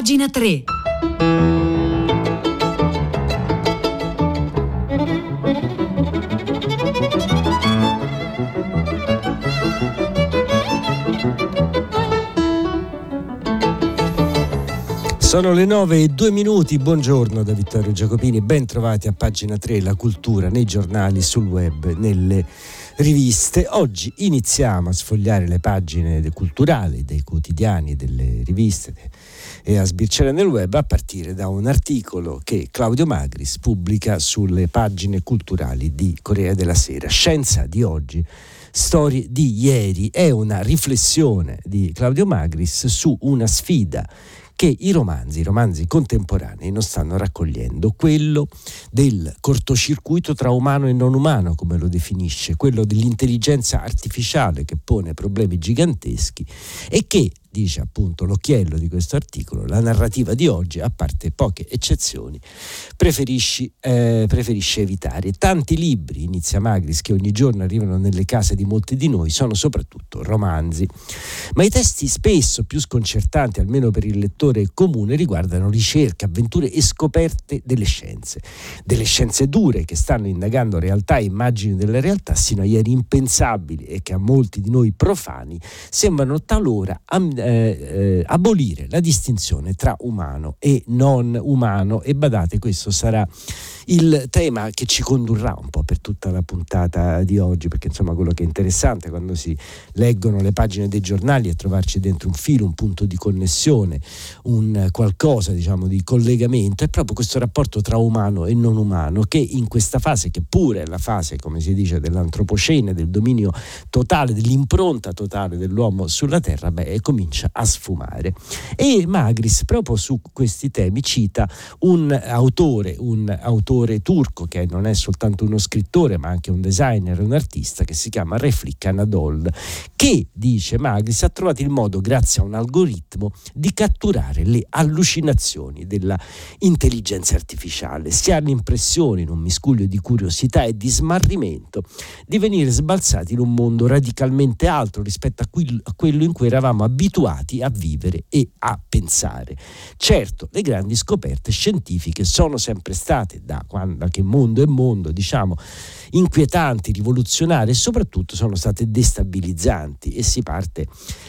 pagina 3. Sono le 9 e 2 minuti, buongiorno da Vittorio Giacopini, ben trovati a pagina 3, la cultura nei giornali, sul web, nelle riviste. Oggi iniziamo a sfogliare le pagine culturali dei quotidiani, delle riviste e a sbirciare nel web a partire da un articolo che Claudio Magris pubblica sulle pagine culturali di Corea della Sera. Scienza di oggi storie di ieri è una riflessione di Claudio Magris su una sfida che i romanzi, i romanzi contemporanei non stanno raccogliendo, quello del cortocircuito tra umano e non umano, come lo definisce, quello dell'intelligenza artificiale che pone problemi giganteschi e che dice appunto l'occhiello di questo articolo, la narrativa di oggi, a parte poche eccezioni, eh, preferisce evitare. Tanti libri, inizia Magris, che ogni giorno arrivano nelle case di molti di noi, sono soprattutto romanzi. Ma i testi spesso più sconcertanti, almeno per il lettore comune, riguardano ricerche, avventure e scoperte delle scienze. Delle scienze dure che stanno indagando realtà e immagini della realtà sino a ieri impensabili e che a molti di noi profani sembrano talora am- eh, eh, abolire la distinzione tra umano e non umano e badate questo sarà il tema che ci condurrà un po' per tutta la puntata di oggi perché insomma quello che è interessante quando si leggono le pagine dei giornali è trovarci dentro un filo, un punto di connessione, un qualcosa diciamo di collegamento è proprio questo rapporto tra umano e non umano che in questa fase che pure è la fase come si dice dell'antropocene, del dominio totale, dell'impronta totale dell'uomo sulla terra, beh, comincia a sfumare. E Magris proprio su questi temi cita un autore, un autore turco che non è soltanto uno scrittore ma anche un designer, un artista che si chiama Reflik Anadol, che, dice Magris, ha trovato il modo, grazie a un algoritmo, di catturare le allucinazioni della intelligenza artificiale. Si ha l'impressione, in un miscuglio di curiosità e di smarrimento, di venire sbalzati in un mondo radicalmente altro rispetto a, quello in cui eravamo abituati a vivere e a pensare. Certo, le grandi scoperte scientifiche sono sempre state, da, quando, da che mondo è mondo, diciamo, inquietanti, rivoluzionarie e soprattutto sono state destabilizzanti e si parte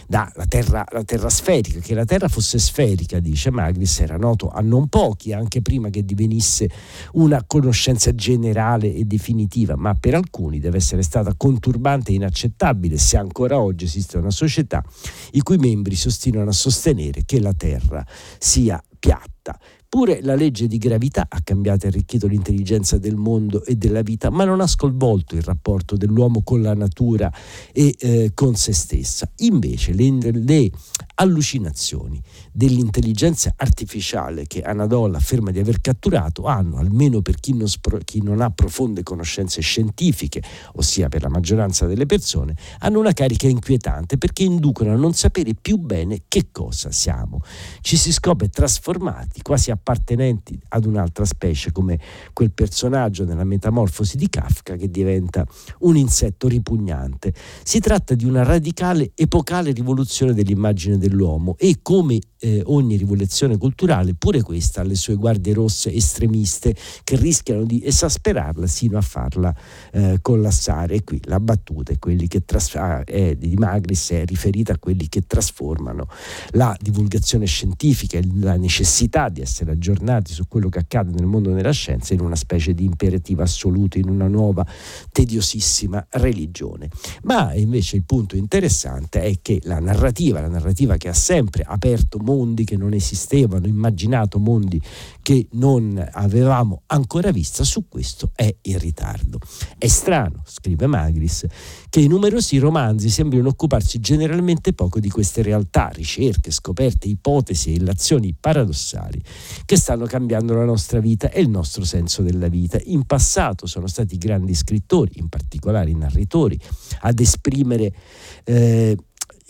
dalla terra, terra sferica, che la terra fosse sferica, dice Magris, era noto a non pochi anche prima che divenisse una conoscenza generale e definitiva, ma per alcuni deve essere stata conturbante e inaccettabile se ancora oggi esiste una società i cui membri si ostinano a sostenere che la terra sia piatta. Pure la legge di gravità ha cambiato e arricchito l'intelligenza del mondo e della vita, ma non ha sconvolto il rapporto dell'uomo con la natura e eh, con se stessa. Invece le, le allucinazioni dell'intelligenza artificiale che Anadol afferma di aver catturato hanno, almeno per chi non, chi non, ha profonde conoscenze scientifiche, ossia per la maggioranza delle persone, hanno una carica inquietante perché inducono a non sapere più bene che cosa siamo. Ci si scopre trasformati, quasi a appartenenti ad un'altra specie, come quel personaggio nella metamorfosi di Kafka che diventa un insetto ripugnante. Si tratta di una radicale, epocale rivoluzione dell'immagine dell'uomo e come eh, ogni rivoluzione culturale, pure questa ha le sue guardie rosse estremiste che rischiano di esasperarla sino a farla eh, collassare. E qui la battuta è, quelli che tras- ah, è, di Magris è riferita a quelli che trasformano la divulgazione scientifica e la necessità di essere aggiornati su quello che accade nel mondo della scienza in una specie di imperativo assoluto, in una nuova tediosissima religione. Ma invece il punto interessante è che la narrativa, la narrativa che ha sempre aperto mondi che non esistevano, immaginato mondi che non avevamo ancora visto, su questo è in ritardo. È strano, scrive Magris, che i numerosi romanzi sembrino occuparsi generalmente poco di queste realtà, ricerche, scoperte, ipotesi e illazioni paradossali che stanno cambiando la nostra vita e il nostro senso della vita. In passato sono stati grandi scrittori, in particolare i narratori, ad esprimere eh,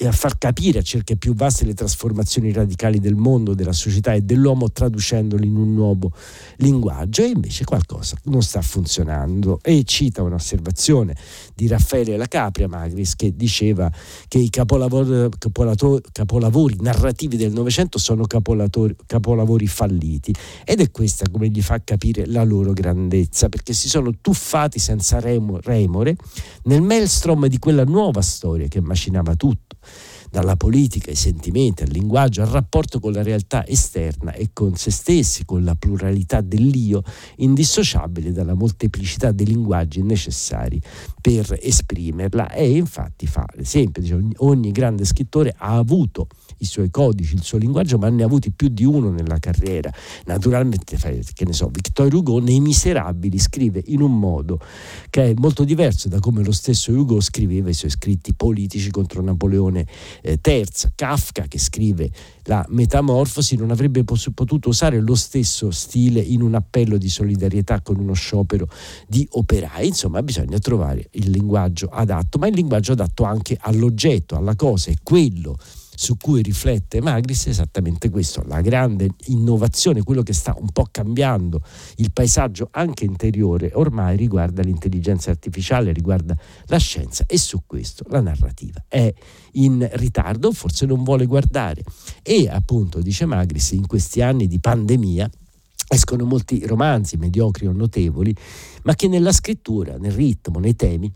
e a far capire a cerca più vaste le trasformazioni radicali del mondo, della società e dell'uomo traducendoli in un nuovo linguaggio e invece qualcosa non sta funzionando. E cita un'osservazione di Raffaele La Capria Magris che diceva che i capolavori, capolavori narrativi del Novecento sono capolavori falliti. Ed è questa come gli fa capire la loro grandezza perché si sono tuffati senza remore nel maelstrom di quella nuova storia che macinava tutto dalla politica ai sentimenti, al linguaggio, al rapporto con la realtà esterna e con se stessi, con la pluralità dell'io, indissociabile dalla molteplicità dei linguaggi necessari per esprimerla. E infatti fa l'esempio, dice, ogni, grande scrittore ha avuto i suoi codici, il suo linguaggio, ma ne ha avuti più di uno nella carriera. Naturalmente, che ne so, Victor Hugo nei Miserabili scrive in un modo che è molto diverso da come lo stesso Hugo scriveva i suoi scritti politici contro Napoleone eh, III. Kafka che scrive la Metamorfosi non avrebbe potuto usare lo stesso stile in un appello di solidarietà con uno sciopero di operai. Insomma, bisogna trovare il linguaggio adatto, ma il linguaggio adatto anche all'oggetto, alla cosa, è quello su cui riflette Magris è esattamente questo, la grande innovazione, quello che sta un po' cambiando il paesaggio anche interiore, ormai riguarda l'intelligenza artificiale, riguarda la scienza e su questo la narrativa è in ritardo, forse non vuole guardare. E appunto, dice Magris, in questi anni di pandemia escono molti romanzi mediocri o notevoli, ma che nella scrittura, nel ritmo, nei temi,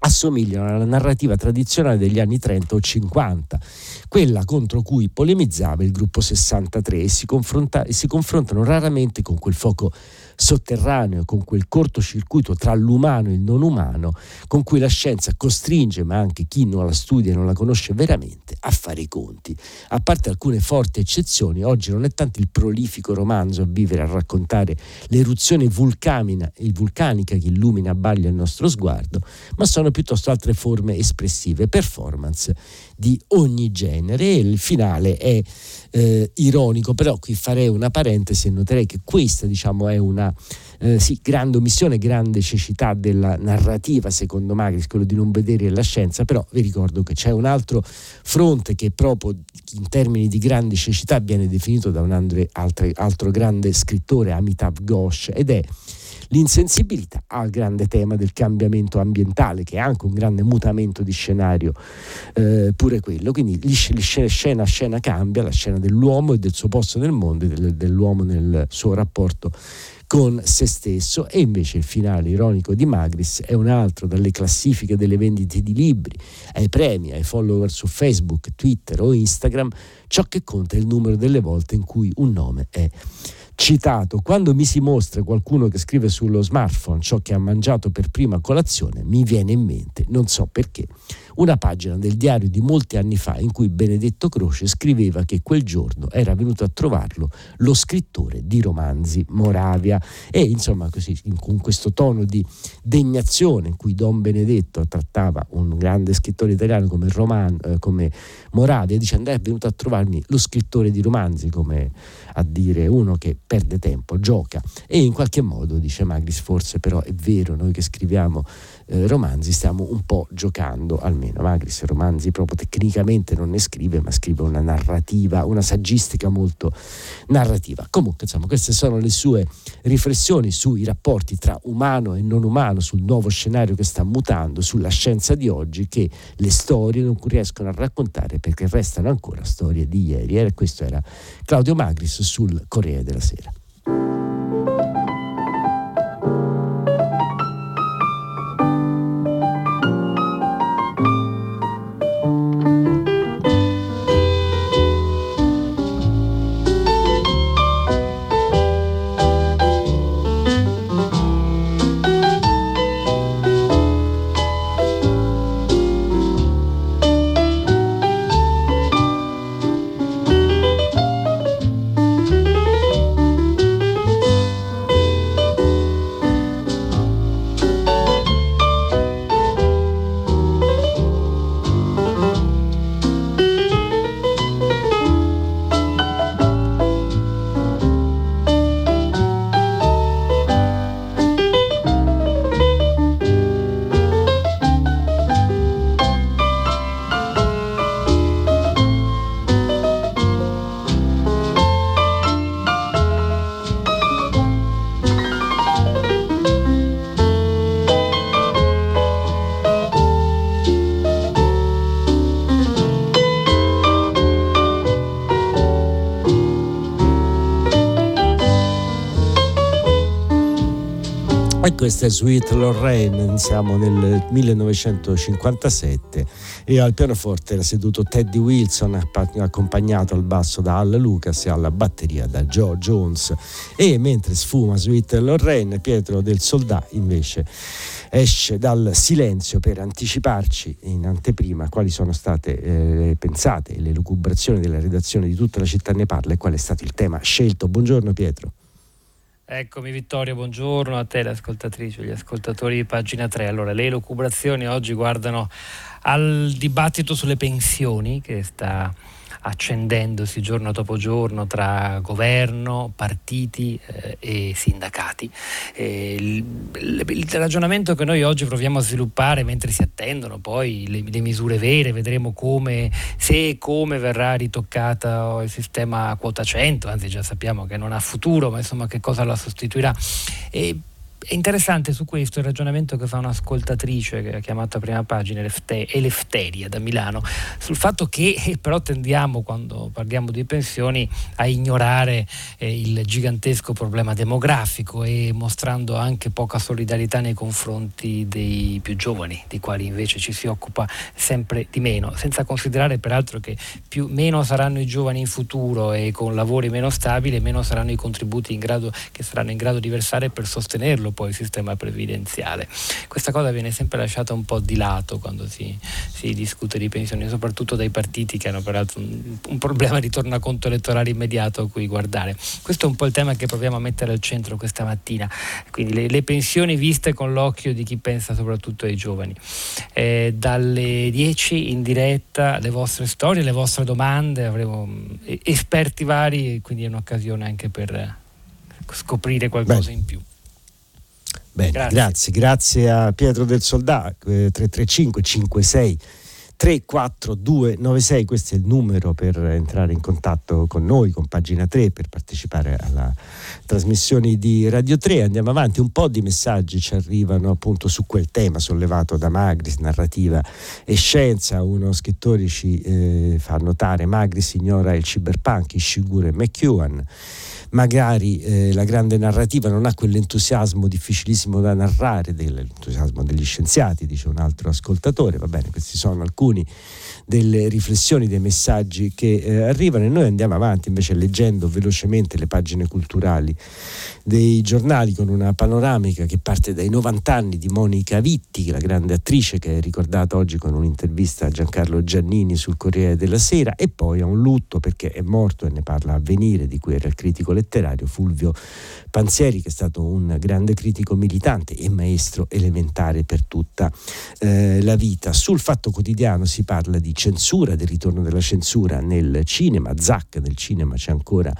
assomigliano alla narrativa tradizionale degli anni 30 o 50, quella contro cui polemizzava il gruppo 63 e si, e si confrontano raramente con quel fuoco sotterraneo, con quel cortocircuito tra l'umano e il non umano, con cui la scienza costringe, ma anche chi non la studia e non la conosce veramente, a fare i conti. A parte alcune forti eccezioni, oggi non è tanto il prolifico romanzo a vivere, a raccontare l'eruzione vulcanica che illumina a baglia il nostro sguardo, ma sono piuttosto altre forme espressive, performance di ogni genere e il finale è eh, ironico, però qui farei una parentesi e noterei che questa diciamo è una eh, sì, grande omissione, grande cecità della narrativa secondo Magris, quello di non vedere la scienza, però vi ricordo che c'è un altro fronte che proprio in termini di grande cecità viene definito da un altro, altro grande scrittore, Amitav Ghosh, ed è l'insensibilità al grande tema del cambiamento ambientale, che è anche un grande mutamento di scenario, eh, pure quello. Quindi scena a scena cambia, la scena dell'uomo e del suo posto nel mondo del, dell'uomo nel suo rapporto con se stesso e invece il finale ironico di Magris è un altro dalle classifiche delle vendite di libri ai premi, ai follower su Facebook, Twitter o Instagram, ciò che conta è il numero delle volte in cui un nome è citato, quando mi si mostra qualcuno che scrive sullo smartphone ciò che ha mangiato per prima colazione, mi viene in mente, non so perché, una pagina del diario di molti anni fa in cui Benedetto Croce scriveva che quel giorno era venuto a trovarlo lo scrittore di romanzi Moravia. E insomma così con questo tono di degnazione in cui Don Benedetto trattava un grande scrittore italiano come, Roman, eh, come Moravia dicendo è venuto a trovarmi lo scrittore di romanzi come a dire uno che perde tempo, gioca. E in qualche modo dice Magris forse però è vero noi che scriviamo eh, romanzi stiamo un po' giocando, almeno Magris romanzi proprio tecnicamente non ne scrive, ma scrive una narrativa, una saggistica molto narrativa. Comunque, insomma, queste sono le sue riflessioni sui rapporti tra umano e non umano, sul nuovo scenario che sta mutando, sulla scienza di oggi che le storie non riescono a raccontare perché restano ancora storie di ieri. E questo era Claudio Magris sul Corriere della Sera. Questa è Sweet Lorraine, siamo nel 1957 e al pianoforte era seduto Teddy Wilson accompagnato al basso da Al Lucas e alla batteria da Joe Jones e mentre sfuma Sweet Lorraine Pietro del Soldà invece esce dal silenzio per anticiparci in anteprima quali sono state eh, pensate le lucubrazioni della redazione di tutta la città ne parla e qual è stato il tema scelto. Buongiorno Pietro. Eccomi Vittorio, buongiorno a te le ascoltatrici, gli ascoltatori di pagina 3. Allora, le elucubrazioni oggi guardano al dibattito sulle pensioni che sta accendendosi giorno dopo giorno tra governo, partiti eh, e sindacati. Eh, il, il, ragionamento che noi oggi proviamo a sviluppare mentre si attendono poi le, le misure vere, vedremo come, se e come verrà ritoccato il sistema quota 100, anzi già sappiamo che non ha futuro, ma insomma che cosa la sostituirà. E è interessante su questo il ragionamento che fa un'ascoltatrice che ha chiamato a prima pagina Elefteria da Milano, sul fatto che eh, però tendiamo quando parliamo di pensioni a ignorare eh, il gigantesco problema demografico e mostrando anche poca solidarietà nei confronti dei più giovani, dei quali invece ci si occupa sempre di meno, senza considerare peraltro che più, meno saranno i giovani in futuro e con lavori meno stabili, meno saranno i contributi in grado, che saranno in grado di versare per sostenerlo farlo poi il sistema previdenziale. Questa cosa viene sempre lasciata un po' di lato quando si, si discute di pensioni, soprattutto dai partiti che hanno peraltro un, un, problema di tornaconto elettorale immediato a cui guardare. Questo è un po' il tema che proviamo a mettere al centro questa mattina, quindi le, le pensioni viste con l'occhio di chi pensa soprattutto ai giovani. Eh, dalle 10 in diretta le vostre storie, le vostre domande, avremo eh, esperti vari, quindi è un'occasione anche per scoprire qualcosa Beh. in più. Bene, grazie. grazie, grazie a Pietro del Soldà, eh, 335 56 34296, questo è il numero per entrare in contatto con noi, con pagina 3, per partecipare alla trasmissione di Radio 3. Andiamo avanti, un po' di messaggi ci arrivano appunto su quel tema sollevato da Magris, narrativa e scienza. Uno scrittore ci eh, fa notare Magris ignora il cyberpunk, Ishiguro e McEwan magari eh, la grande narrativa non ha quell'entusiasmo difficilissimo da narrare, dell'entusiasmo degli scienziati, dice un altro ascoltatore, va bene, questi sono alcuni delle riflessioni, dei messaggi che eh, arrivano e noi andiamo avanti invece leggendo velocemente le pagine culturali dei giornali con una panoramica che parte dai 90 anni di Monica Vitti, la grande attrice che è ricordata oggi con un'intervista a Giancarlo Giannini sul Corriere della Sera e poi a un lutto perché è morto e ne parla a venire di cui era il critico letterario Fulvio Panzieri che è stato un grande critico militante e maestro elementare per tutta eh, la vita. Sul Fatto Quotidiano si parla di censura, del ritorno della censura nel cinema, Zac nel cinema c'è ancora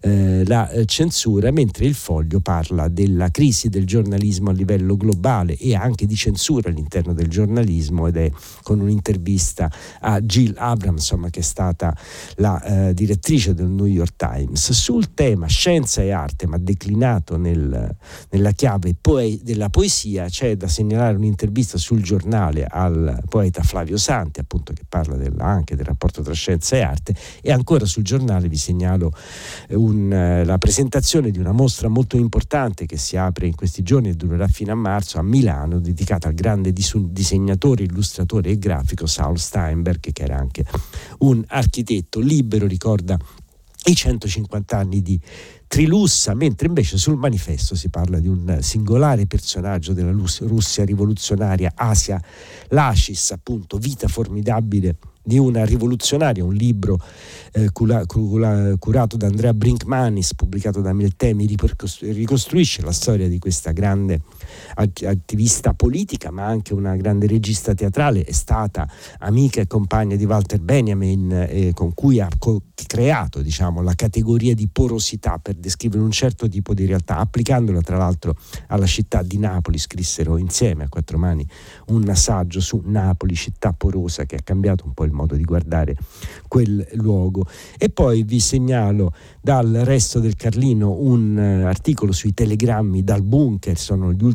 eh, la eh, censura, mentre il Foglio parla della crisi del giornalismo a livello globale e anche di censura all'interno del giornalismo ed è con un'intervista a Jill Abramson che è stata la eh, direttrice del New York Times sul tema scienza e arte ma declinato nel, nella chiave poe- della poesia c'è da segnalare un'intervista sul giornale al poeta Flavio Santi appunto che parla del, anche del rapporto tra scienza e arte e ancora sul giornale vi segnalo eh, un, eh, la presentazione di una mostra molto importante che si apre in questi giorni e durerà fino a marzo a Milano dedicata al grande disegnatore, illustratore e grafico Saul Steinberg che era anche un architetto libero, ricorda i 150 anni di Trilussa, mentre invece sul manifesto si parla di un singolare personaggio della Russia rivoluzionaria, Asia Lacis, appunto, vita formidabile di una rivoluzionaria, un libro eh, cura, cura, curato da Andrea Brinkmanis, pubblicato da Miltemi, ricostruisce la storia di questa grande attivista politica, ma anche una grande regista teatrale, è stata amica e compagna di Walter Benjamin, eh, con cui ha co- creato diciamo, la categoria di porosità per descrivere un certo tipo di realtà, applicandola tra l'altro alla città di Napoli, scrissero insieme a quattro mani un saggio su Napoli, città porosa, che ha cambiato un po' il modo di guardare quel luogo. E poi vi segnalo dal resto del Carlino un uh, articolo sui telegrammi dal bunker, sono gli ultimi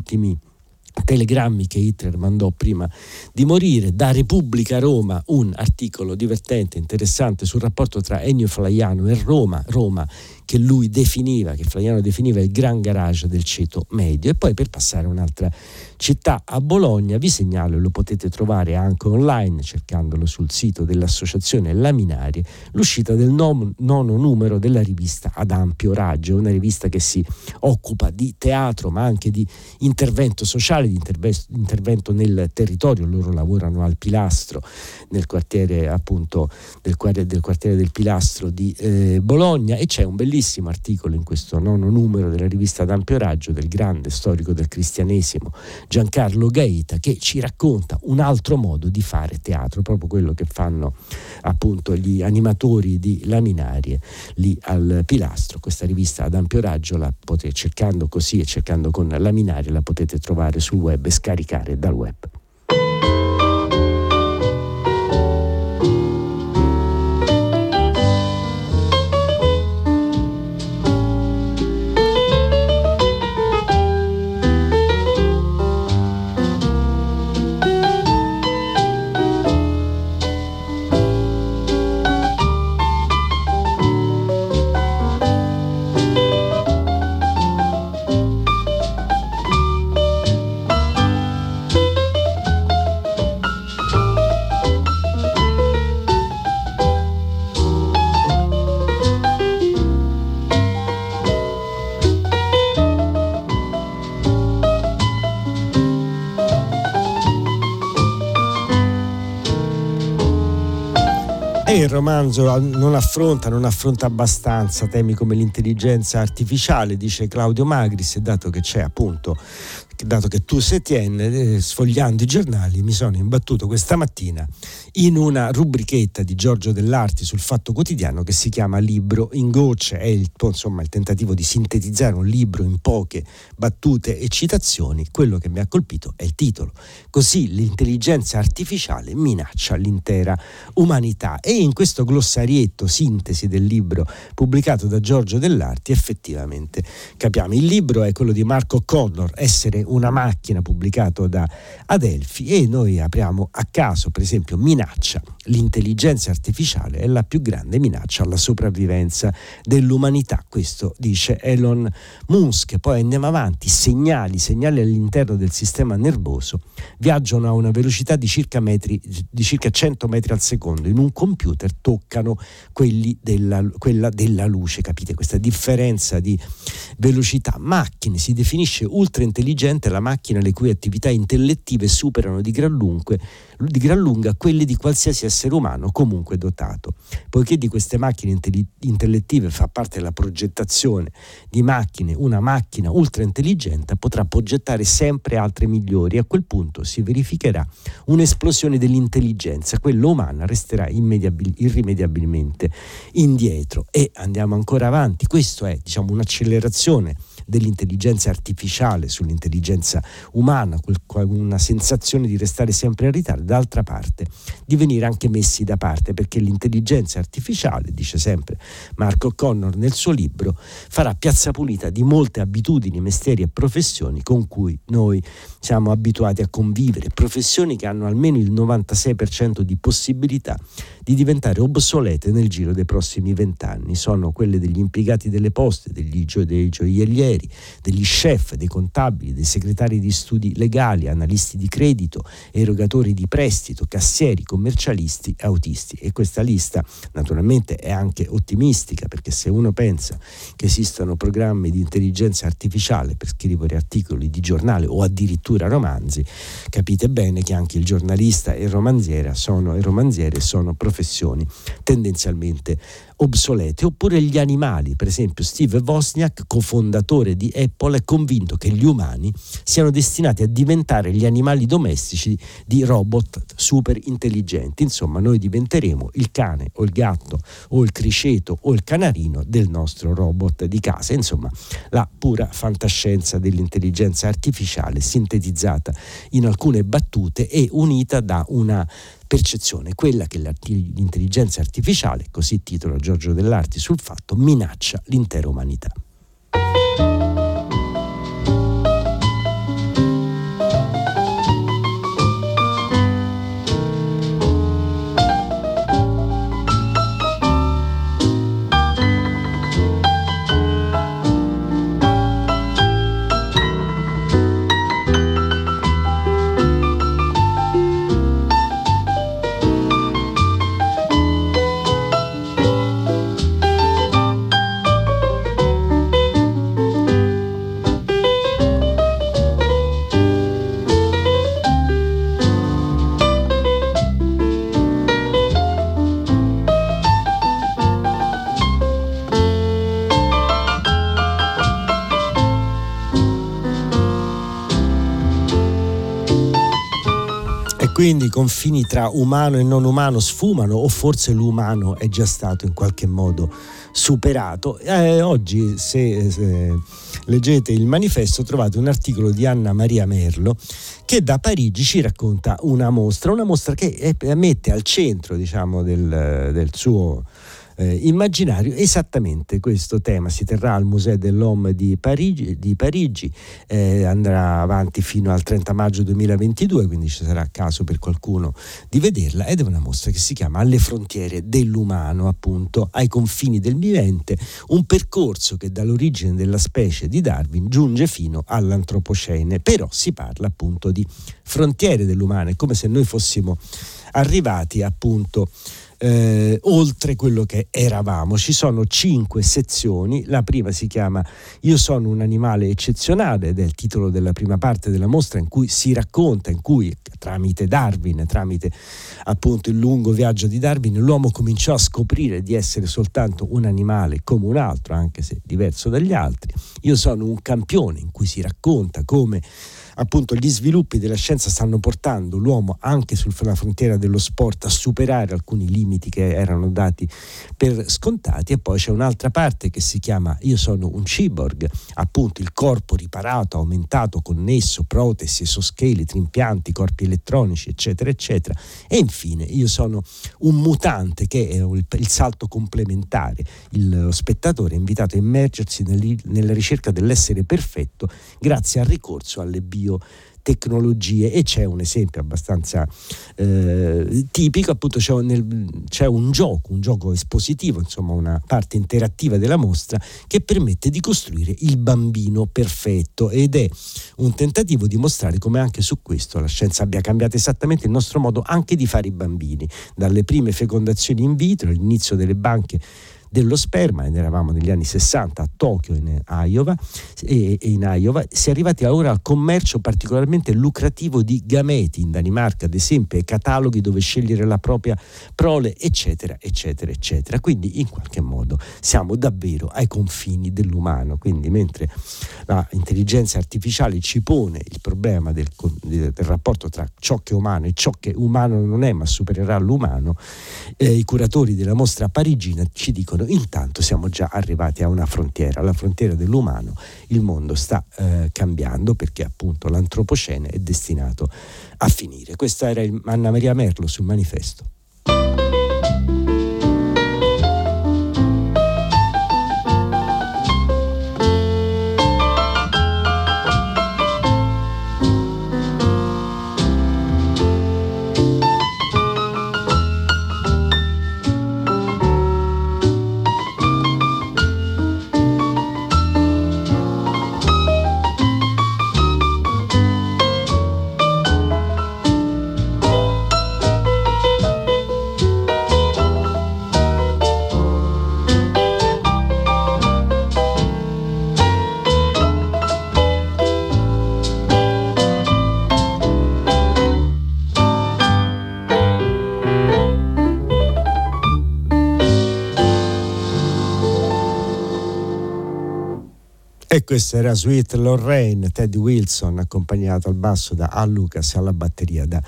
telegrammi che Hitler mandò prima di morire, da Repubblica Roma un articolo divertente, interessante sul rapporto tra Ennio Flaiano e Roma, Roma che lui definiva, che Flaiano definiva il gran garage del ceto medio. E poi per passare a un'altra città, a Bologna, vi segnalo, lo potete trovare anche online cercandolo sul sito dell'associazione Laminarie, l'uscita del nono, nono numero della rivista Ad ampio raggio, una rivista che si occupa di teatro ma anche di intervento sociale, di intervento nel territorio. Loro lavorano al Pilastro, nel quartiere appunto del, del quartiere del Pilastro di eh, Bologna e c'è un bellissimo articolo in questo nono numero della rivista Ad ampio raggio del grande storico del cristianesimo Giancarlo Gaeta che ci racconta un altro modo di fare teatro, proprio quello che fanno appunto gli animatori di Laminarie lì al Pilastro. Questa rivista ad ampio raggio la potete cercando così e cercando con Laminarie la potete trovare sul web e scaricare dal web. Il romanzo non affronta, non affronta abbastanza temi come l'intelligenza artificiale, dice Claudio Magris, e dato che c'è appunto dato che tu sei Etienne, eh, sfogliando i giornali, mi sono imbattuto questa mattina in una rubrichetta di Giorgio Dell'Arti sul Fatto Quotidiano che si chiama Libro in gocce. È il, insomma, il tentativo di sintetizzare un libro in poche battute e citazioni. Quello che mi ha colpito è il titolo. Così l'intelligenza artificiale minaccia l'intera umanità. E in questo glossarietto, sintesi del libro pubblicato da Giorgio Dell'Arti, effettivamente capiamo. Il libro è quello di Marco Connor, Essere una macchina pubblicato da Adelphi e noi apriamo a caso per esempio minaccia. L'intelligenza artificiale è la più grande minaccia alla sopravvivenza dell'umanità questo dice Elon Musk. Poi andiamo avanti segnali segnali all'interno del sistema nervoso. Viaggiano a una velocità di circa, metri, di circa 100 metri al secondo. In un computer toccano della, quella della luce capite? Questa differenza di velocità. Macchine si definisce ultra intelligente la macchina le cui attività intellettive superano di gran, lunga, di gran lunga quelle di qualsiasi essere umano comunque dotato. Poiché di queste macchine intellettive fa parte la progettazione di macchine, una macchina ultra intelligente potrà progettare sempre altre migliori e a quel punto si verificherà un'esplosione dell'intelligenza, quella umana resterà irrimediabilmente indietro e andiamo ancora avanti. Questo è diciamo, un'accelerazione dell'intelligenza artificiale sull'intelligenza umana, una sensazione di restare sempre in ritardo, d'altra parte di venire anche messi da parte perché l'intelligenza artificiale, dice sempre Marco Connor nel suo libro, farà piazza pulita di molte abitudini, mestieri e professioni con cui noi siamo abituati a convivere, professioni che hanno almeno il 96% di possibilità di diventare obsolete nel giro dei prossimi vent'anni. Sono quelle degli impiegati delle poste, degli gio- dei gioiellieri, degli chef, dei contabili, dei segretari di studi legali, analisti di credito, erogatori di prestito, cassieri, commercialisti, autisti. E questa lista naturalmente è anche ottimistica perché se uno pensa che esistono programmi di intelligenza artificiale per scrivere articoli di giornale o addirittura romanzi, capite bene che anche il giornalista e il romanziere sono, il romanziere sono professioni tendenzialmente obsolete, oppure gli animali. Per esempio Steve Wozniak, cofondatore di Apple, è convinto che gli umani siano destinati a diventare gli animali domestici di robot super intelligenti. Insomma, noi diventeremo il cane o il gatto o il criceto o il canarino del nostro robot di casa. Insomma, la pura fantascienza dell'intelligenza artificiale sintetizzata in alcune battute e unita da una percezione, quella che l'intelligenza artificiale, così titola Giorgio Dell'Arti sul fatto, minaccia l'intera umanità. Confini tra umano e non umano sfumano o forse l'umano è già stato in qualche modo superato. Eh, oggi se, se, leggete il manifesto trovate un articolo di Anna Maria Merlo che da Parigi ci racconta una mostra, una mostra che mette al centro diciamo, del, del suo eh, immaginario esattamente questo tema. Si terrà al Museo dell'Homme di Parigi, di Parigi eh, andrà avanti fino al 30 maggio 2022, quindi ci sarà caso per qualcuno di vederla ed è una mostra che si chiama Alle frontiere dell'umano, appunto, ai confini del vivente, un percorso che dall'origine della specie di Darwin giunge fino all'antropocene, però si parla appunto di frontiere dell'umano, è come se noi fossimo arrivati appunto eh, oltre quello che eravamo. Ci sono cinque sezioni, la prima si chiama Io sono un animale eccezionale ed è il titolo della prima parte della mostra in cui si racconta, in cui tramite Darwin, tramite appunto il lungo viaggio di Darwin, l'uomo cominciò a scoprire di essere soltanto un animale come un altro, anche se diverso dagli altri. Io sono un campione in cui si racconta come appunto gli sviluppi della scienza stanno portando l'uomo anche sulla frontiera dello sport a superare alcuni limiti che erano dati per scontati e poi c'è un'altra parte che si chiama Io sono un cyborg, appunto il corpo riparato, aumentato, connesso, protesi, esoscheletri, impianti, corpi elettronici, eccetera, eccetera. E infine Io sono un mutante che è il, il salto complementare. Il spettatore è invitato a immergersi nel, nella ricerca dell'essere perfetto grazie al ricorso alle bio biotecnologie e c'è un esempio abbastanza eh, tipico, appunto c'è, nel, c'è, un gioco, un gioco espositivo, insomma una parte interattiva della mostra che permette di costruire il bambino perfetto ed è un tentativo di mostrare come anche su questo la scienza abbia cambiato esattamente il nostro modo anche di fare i bambini, dalle prime fecondazioni in vitro, all'inizio delle banche dello sperma, ed eravamo negli anni 60 a Tokyo in Iowa, e, e in Iowa, si è arrivati ora al commercio particolarmente lucrativo di gameti in Danimarca, ad esempio, e cataloghi dove scegliere la propria prole, eccetera, eccetera, eccetera. Quindi in qualche modo siamo davvero ai confini dell'umano. Quindi mentre l'intelligenza artificiale ci pone il problema del, del, rapporto tra ciò che è umano e ciò che umano non è, ma supererà l'umano, eh, i curatori della mostra parigina ci dicono mondo, intanto siamo già arrivati a una frontiera, la frontiera dell'umano, il mondo sta eh, cambiando perché appunto l'antropocene è destinato a finire. Questa era Anna Maria Merlo sul manifesto. Questo era Sweet Lorraine, Teddy Wilson, accompagnato al basso da Al Lucas e alla batteria da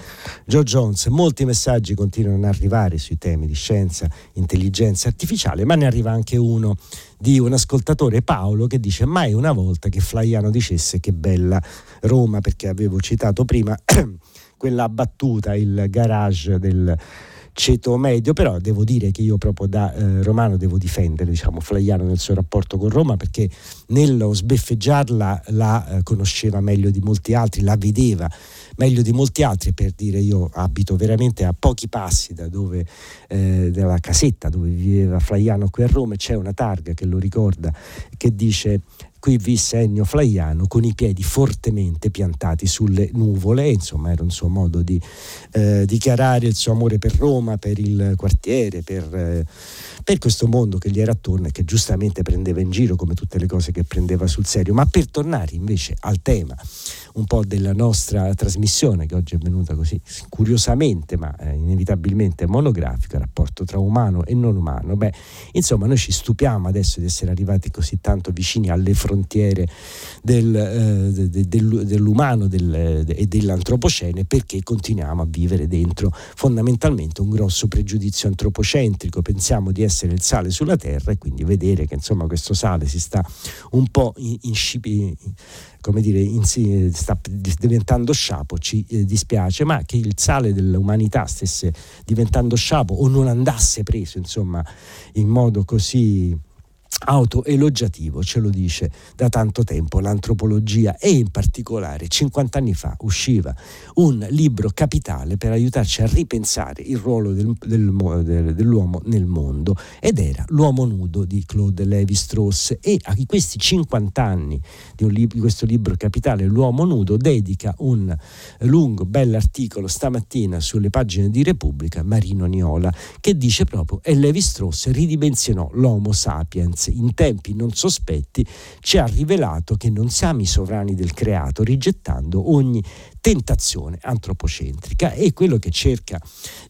Joe Jones. Molti messaggi continuano ad arrivare sui temi di scienza, intelligenza artificiale, ma ne arriva anche uno di un ascoltatore Paolo che dice mai una volta che Flaiano dicesse che bella Roma, perché avevo citato prima quella battuta, il garage del ceto medio, però devo dire che io proprio da eh, romano devo difendere diciamo, Flaiano nel suo rapporto con Roma perché nello sbeffeggiarla la eh, conosceva meglio di molti altri, la vedeva meglio di molti altri per dire io abito veramente a pochi passi da dove, eh, dalla casetta dove viveva Flaiano qui a Roma e c'è una targa che lo ricorda che dice qui visse Ennio Flaiano con i piedi fortemente piantati sulle nuvole, insomma era un suo modo di eh, dichiarare il suo amore per Roma, per il quartiere, per, eh, per, questo mondo che gli era attorno e che giustamente prendeva in giro come tutte le cose che prendeva sul serio. Ma per tornare invece al tema un po' della nostra trasmissione che oggi è venuta così curiosamente ma eh, inevitabilmente monografica, rapporto tra umano e non umano, beh insomma noi ci stupiamo adesso di essere arrivati così tanto vicini alle frontiere frontiere del, eh, de, de, dell'umano del, e dell'antropocene perché continuiamo a vivere dentro fondamentalmente un grosso pregiudizio antropocentrico, pensiamo di essere il sale sulla terra e quindi vedere che insomma questo sale si sta un po' in, in, in come dire, in, sta diventando sciapo, ci eh, dispiace, ma che il sale dell'umanità stesse diventando sciapo o non andasse preso, insomma, in modo così autoelogiativo, ce lo dice da tanto tempo l'antropologia e in particolare 50 anni fa usciva un libro capitale per aiutarci a ripensare il ruolo del, del, dell'uomo nel mondo ed era L'uomo nudo di Claude Levi-Strauss e a questi 50 anni di, libro, di questo libro capitale L'uomo nudo dedica un lungo bell'articolo stamattina sulle pagine di Repubblica Marino Niola che dice proprio e Levi-Strauss ridimensionò l'Homo sapiens in tempi non sospetti, ci ha rivelato che non siamo i sovrani del creato, rigettando ogni tentazione antropocentrica e quello che cerca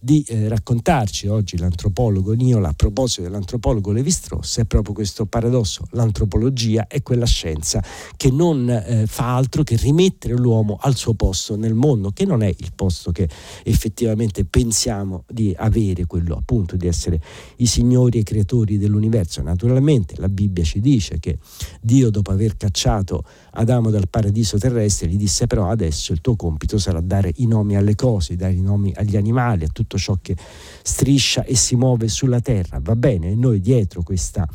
di eh, raccontarci oggi l'antropologo Niola a proposito dell'antropologo Levi-Strauss è proprio questo paradosso. L'antropologia è quella scienza che non eh, fa altro che rimettere l'uomo al suo posto nel mondo, che non è il posto che effettivamente pensiamo di avere, quello appunto di essere i signori e creatori dell'universo. Naturalmente la Bibbia ci dice che Dio dopo aver cacciato Adamo dal paradiso terrestre gli disse però adesso il tuo compito sarà dare i nomi alle cose, dare i nomi agli animali, a tutto ciò che striscia e si muove sulla terra. Va bene, noi dietro questa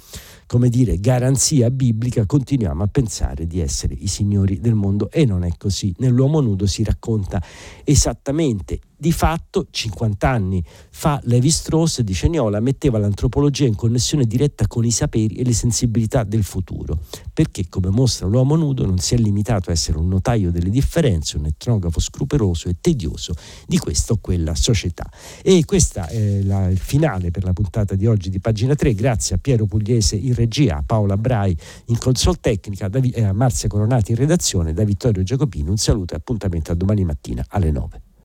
come dire, garanzia biblica, continuiamo a pensare di essere i signori del mondo e non è così. Nell'uomo nudo si racconta esattamente di fatto, 50 anni fa, Levi Strauss, dice Niola, metteva l'antropologia in connessione diretta con i saperi e le sensibilità del futuro, perché, come mostra l'uomo nudo, non si è limitato a essere un notaio delle differenze, un etnografo scrupoloso e tedioso di questa o quella società. E questo è la, il finale per la puntata di oggi di pagina 3, grazie a Piero Pugliese in regia, a Paola Brai in console tecnica, a Marzia Coronati in redazione, da Vittorio Giacopini. Un saluto e appuntamento a domani mattina alle 9.